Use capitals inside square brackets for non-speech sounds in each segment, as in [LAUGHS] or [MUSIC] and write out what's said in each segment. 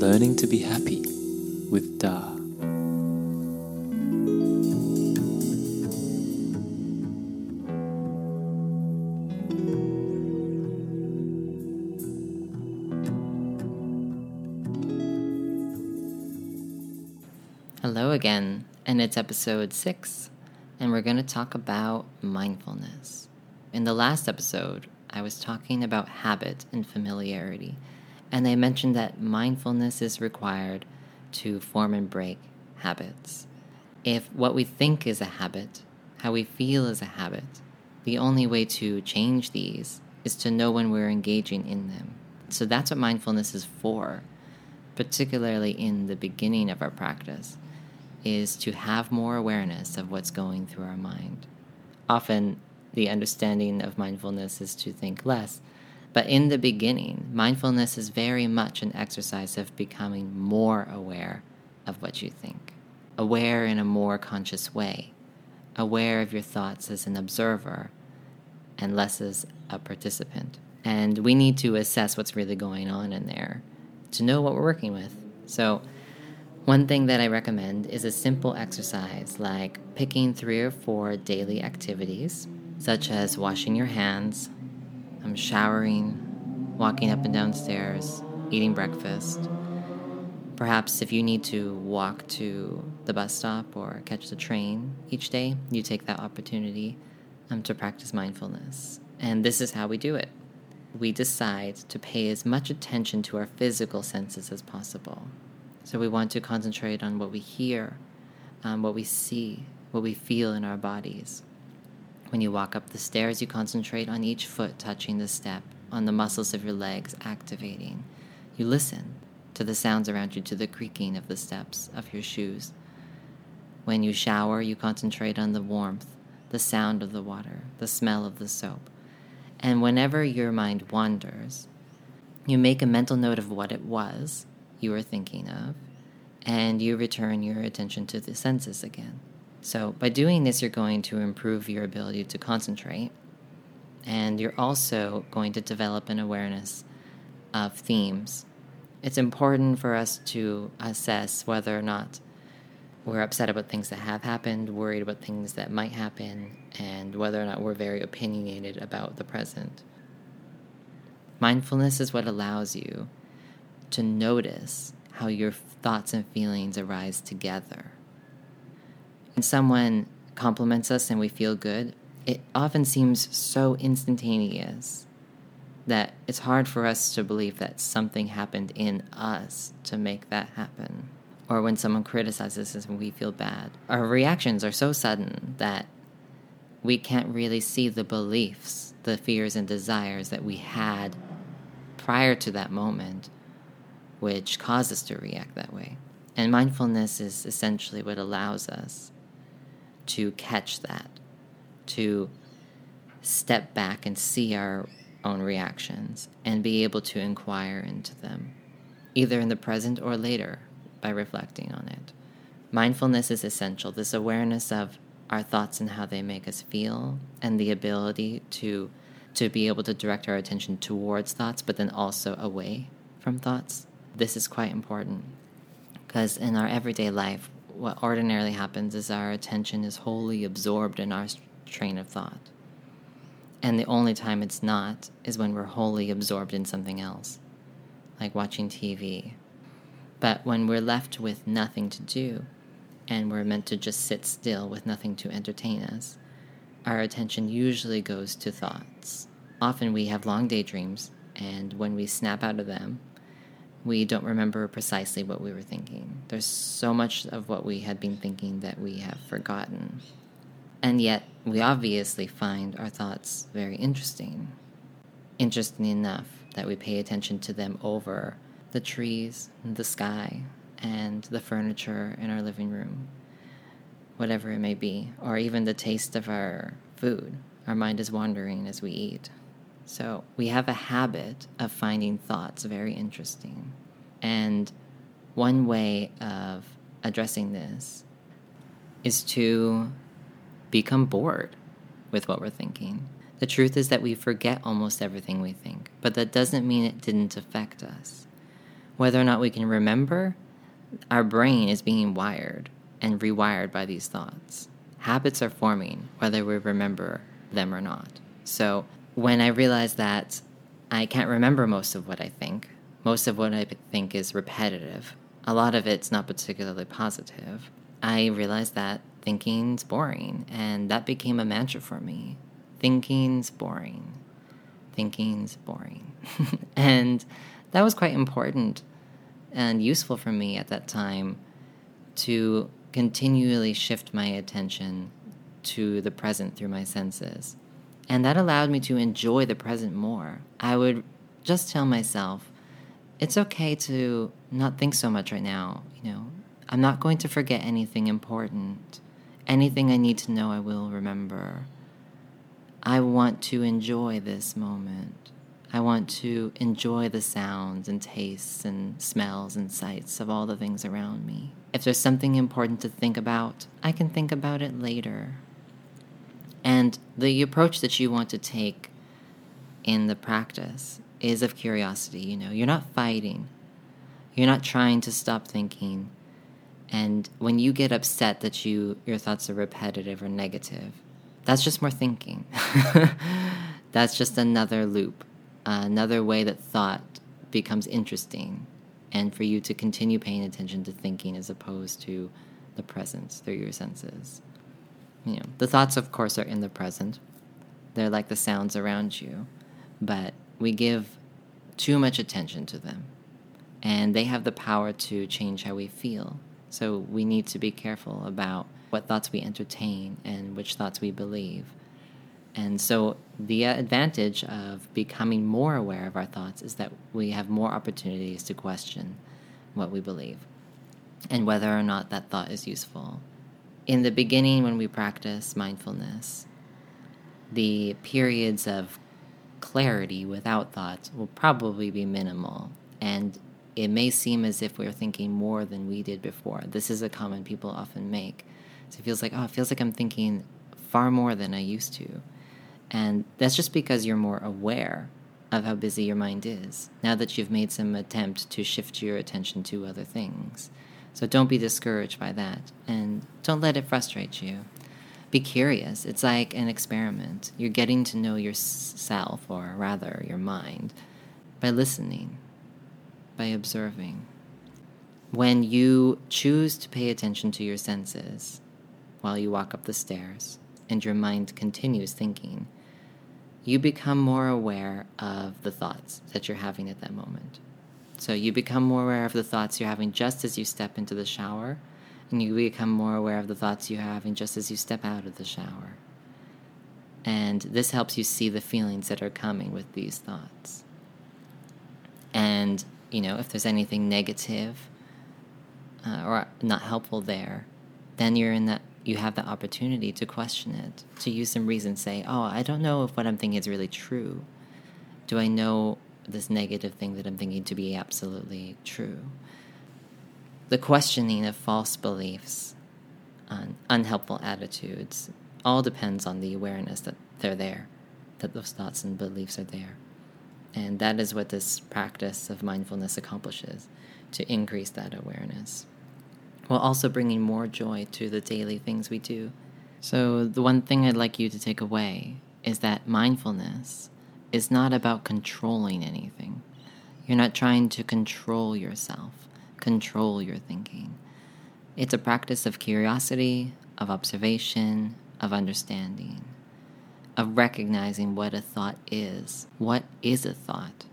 Learning to be happy with Da. Hello again, and it's episode 6, and we're going to talk about mindfulness. In the last episode, I was talking about habit and familiarity, and I mentioned that mindfulness is required to form and break habits. If what we think is a habit, how we feel is a habit, the only way to change these is to know when we're engaging in them. So that's what mindfulness is for, particularly in the beginning of our practice is to have more awareness of what's going through our mind. Often, the understanding of mindfulness is to think less. But in the beginning, mindfulness is very much an exercise of becoming more aware of what you think, aware in a more conscious way, aware of your thoughts as an observer and less as a participant. And we need to assess what's really going on in there to know what we're working with. So, one thing that I recommend is a simple exercise like picking three or four daily activities, such as washing your hands, um, showering, walking up and down stairs, eating breakfast. Perhaps if you need to walk to the bus stop or catch the train each day, you take that opportunity um, to practice mindfulness. And this is how we do it. We decide to pay as much attention to our physical senses as possible. So we want to concentrate on what we hear, um, what we see, what we feel in our bodies. When you walk up the stairs, you concentrate on each foot touching the step, on the muscles of your legs activating. You listen to the sounds around you, to the creaking of the steps of your shoes. When you shower, you concentrate on the warmth, the sound of the water, the smell of the soap. And whenever your mind wanders, you make a mental note of what it was you were thinking of, and you return your attention to the senses again. So, by doing this, you're going to improve your ability to concentrate, and you're also going to develop an awareness of themes. It's important for us to assess whether or not we're upset about things that have happened, worried about things that might happen, and whether or not we're very opinionated about the present. Mindfulness is what allows you to notice how your thoughts and feelings arise together. When someone compliments us and we feel good, it often seems so instantaneous that it's hard for us to believe that something happened in us to make that happen. Or when someone criticizes us and we feel bad, our reactions are so sudden that we can't really see the beliefs, the fears, and desires that we had prior to that moment which cause us to react that way. And mindfulness is essentially what allows us to catch that, to step back and see our own reactions and be able to inquire into them, either in the present or later by reflecting on it. Mindfulness is essential, this awareness of our thoughts and how they make us feel, and the ability to, to be able to direct our attention towards thoughts, but then also away from thoughts this is quite important because in our everyday life, what ordinarily happens is our attention is wholly absorbed in our train of thought. And the only time it's not is when we're wholly absorbed in something else, like watching TV. But when we're left with nothing to do, and we're meant to just sit still with nothing to entertain us, our attention usually goes to thoughts. Often we have long daydreams, and when we snap out of them, we don't remember precisely what we were thinking. There's so much of what we had been thinking that we have forgotten. And yet, we obviously find our thoughts very interesting. Interesting enough that we pay attention to them over the trees, the sky, and the furniture in our living room, whatever it may be, or even the taste of our food. Our mind is wandering as we eat. So we have a habit of finding thoughts very interesting. And one way of addressing this is to become bored with what we're thinking. The truth is that we forget almost everything we think, but that doesn't mean it didn't affect us. Whether or not we can remember, our brain is being wired and rewired by these thoughts. Habits are forming, whether we remember them or not. So when I realized that I can't remember most of what I think, most of what I think is repetitive, a lot of it's not particularly positive, I realized that thinking's boring, and that became a mantra for me. Thinking's boring. Thinking's boring. [LAUGHS] and that was quite important and useful for me at that time to continually shift my attention to the present through my senses. And that allowed me to enjoy the present more. I would just tell myself, it's okay to not think so much right now. You know, I'm not going to forget anything important. Anything I need to know, I will remember. I want to enjoy this moment. I want to enjoy the sounds and tastes and smells and sights of all the things around me. If there's something important to think about, I can think about it later. And the approach that you want to take in the practice is of curiosity. You know, you're not fighting, you're not trying to stop thinking. And when you get upset that you your thoughts are repetitive or negative, that's just more thinking. [LAUGHS] that's just another loop, uh, another way that thought becomes interesting, and for you to continue paying attention to thinking as opposed to the present through your senses. You know, the thoughts, of course, are in the present. They're like the sounds around you, but we give too much attention to them, and they have the power to change how we feel. So we need to be careful about what thoughts we entertain and which thoughts we believe. And so, the advantage of becoming more aware of our thoughts is that we have more opportunities to question what we believe and whether or not that thought is useful. In the beginning, when we practice mindfulness, the periods of clarity without thoughts will probably be minimal. And it may seem as if we're thinking more than we did before. This is a comment people often make. So it feels like, oh, it feels like I'm thinking far more than I used to. And that's just because you're more aware of how busy your mind is now that you've made some attempt to shift your attention to other things. So don't be discouraged by that and don't let it frustrate you. Be curious. It's like an experiment. You're getting to know yourself, or rather, your mind, by listening, by observing. When you choose to pay attention to your senses, while you walk up the stairs and your mind continues thinking, you become more aware of the thoughts that you're having at that moment. So you become more aware of the thoughts you're having just as you step into the shower, and you become more aware of the thoughts you're having just as you step out of the shower. And this helps you see the feelings that are coming with these thoughts. And, you know, if there's anything negative uh, or not helpful there, then you're in that you have the opportunity to question it, to use some reason, say, oh, I don't know if what I'm thinking is really true. Do I know this negative thing that I'm thinking to be absolutely true? The questioning of false beliefs, on unhelpful attitudes, all depends on the awareness that they're there, that those thoughts and beliefs are there. And that is what this practice of mindfulness accomplishes to increase that awareness while also bringing more joy to the daily things we do. So, the one thing I'd like you to take away is that mindfulness is not about controlling anything. You're not trying to control yourself, control your thinking. It's a practice of curiosity, of observation, of understanding, of recognizing what a thought is. What is a thought?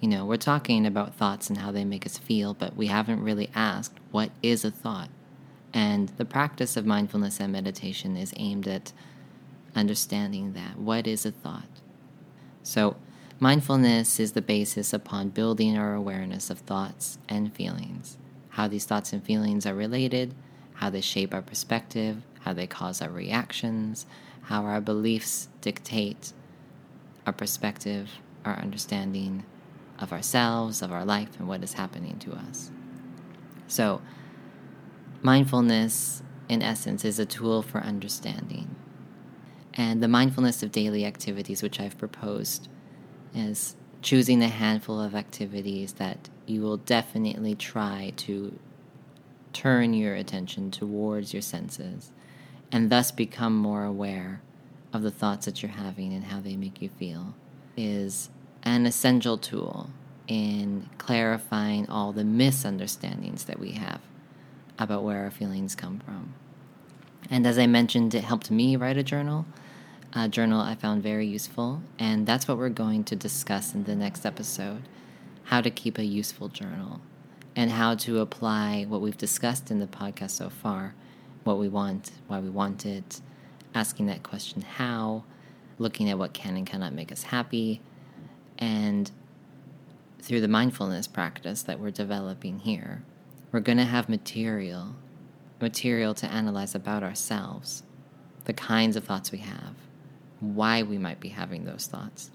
You know, we're talking about thoughts and how they make us feel, but we haven't really asked what is a thought. And the practice of mindfulness and meditation is aimed at understanding that. What is a thought? So, mindfulness is the basis upon building our awareness of thoughts and feelings, how these thoughts and feelings are related, how they shape our perspective, how they cause our reactions, how our beliefs dictate our perspective, our understanding, of ourselves, of our life, and what is happening to us. So, mindfulness, in essence, is a tool for understanding. And the mindfulness of daily activities, which I've proposed, is choosing a handful of activities that you will definitely try to turn your attention towards your senses and thus become more aware of the thoughts that you're having and how they make you feel is an essential tool in clarifying all the misunderstandings that we have about where our feelings come from. And as I mentioned, it helped me write a journal. A journal I found very useful, and that's what we're going to discuss in the next episode how to keep a useful journal and how to apply what we've discussed in the podcast so far what we want, why we want it, asking that question how, looking at what can and cannot make us happy, and through the mindfulness practice that we're developing here, we're going to have material, material to analyze about ourselves, the kinds of thoughts we have, why we might be having those thoughts.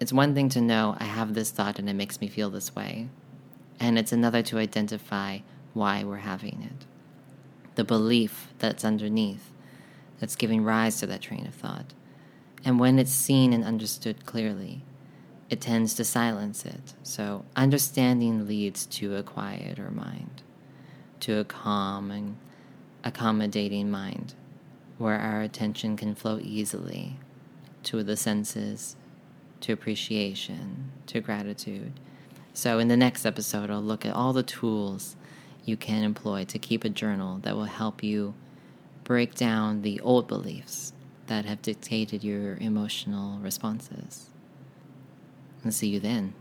It's one thing to know I have this thought and it makes me feel this way, and it's another to identify why we're having it. The belief that's underneath, that's giving rise to that train of thought. And when it's seen and understood clearly, it tends to silence it. So, understanding leads to a quieter mind, to a calm and accommodating mind, where our attention can flow easily to the senses, to appreciation, to gratitude. So, in the next episode, I'll look at all the tools you can employ to keep a journal that will help you break down the old beliefs that have dictated your emotional responses. And see you then.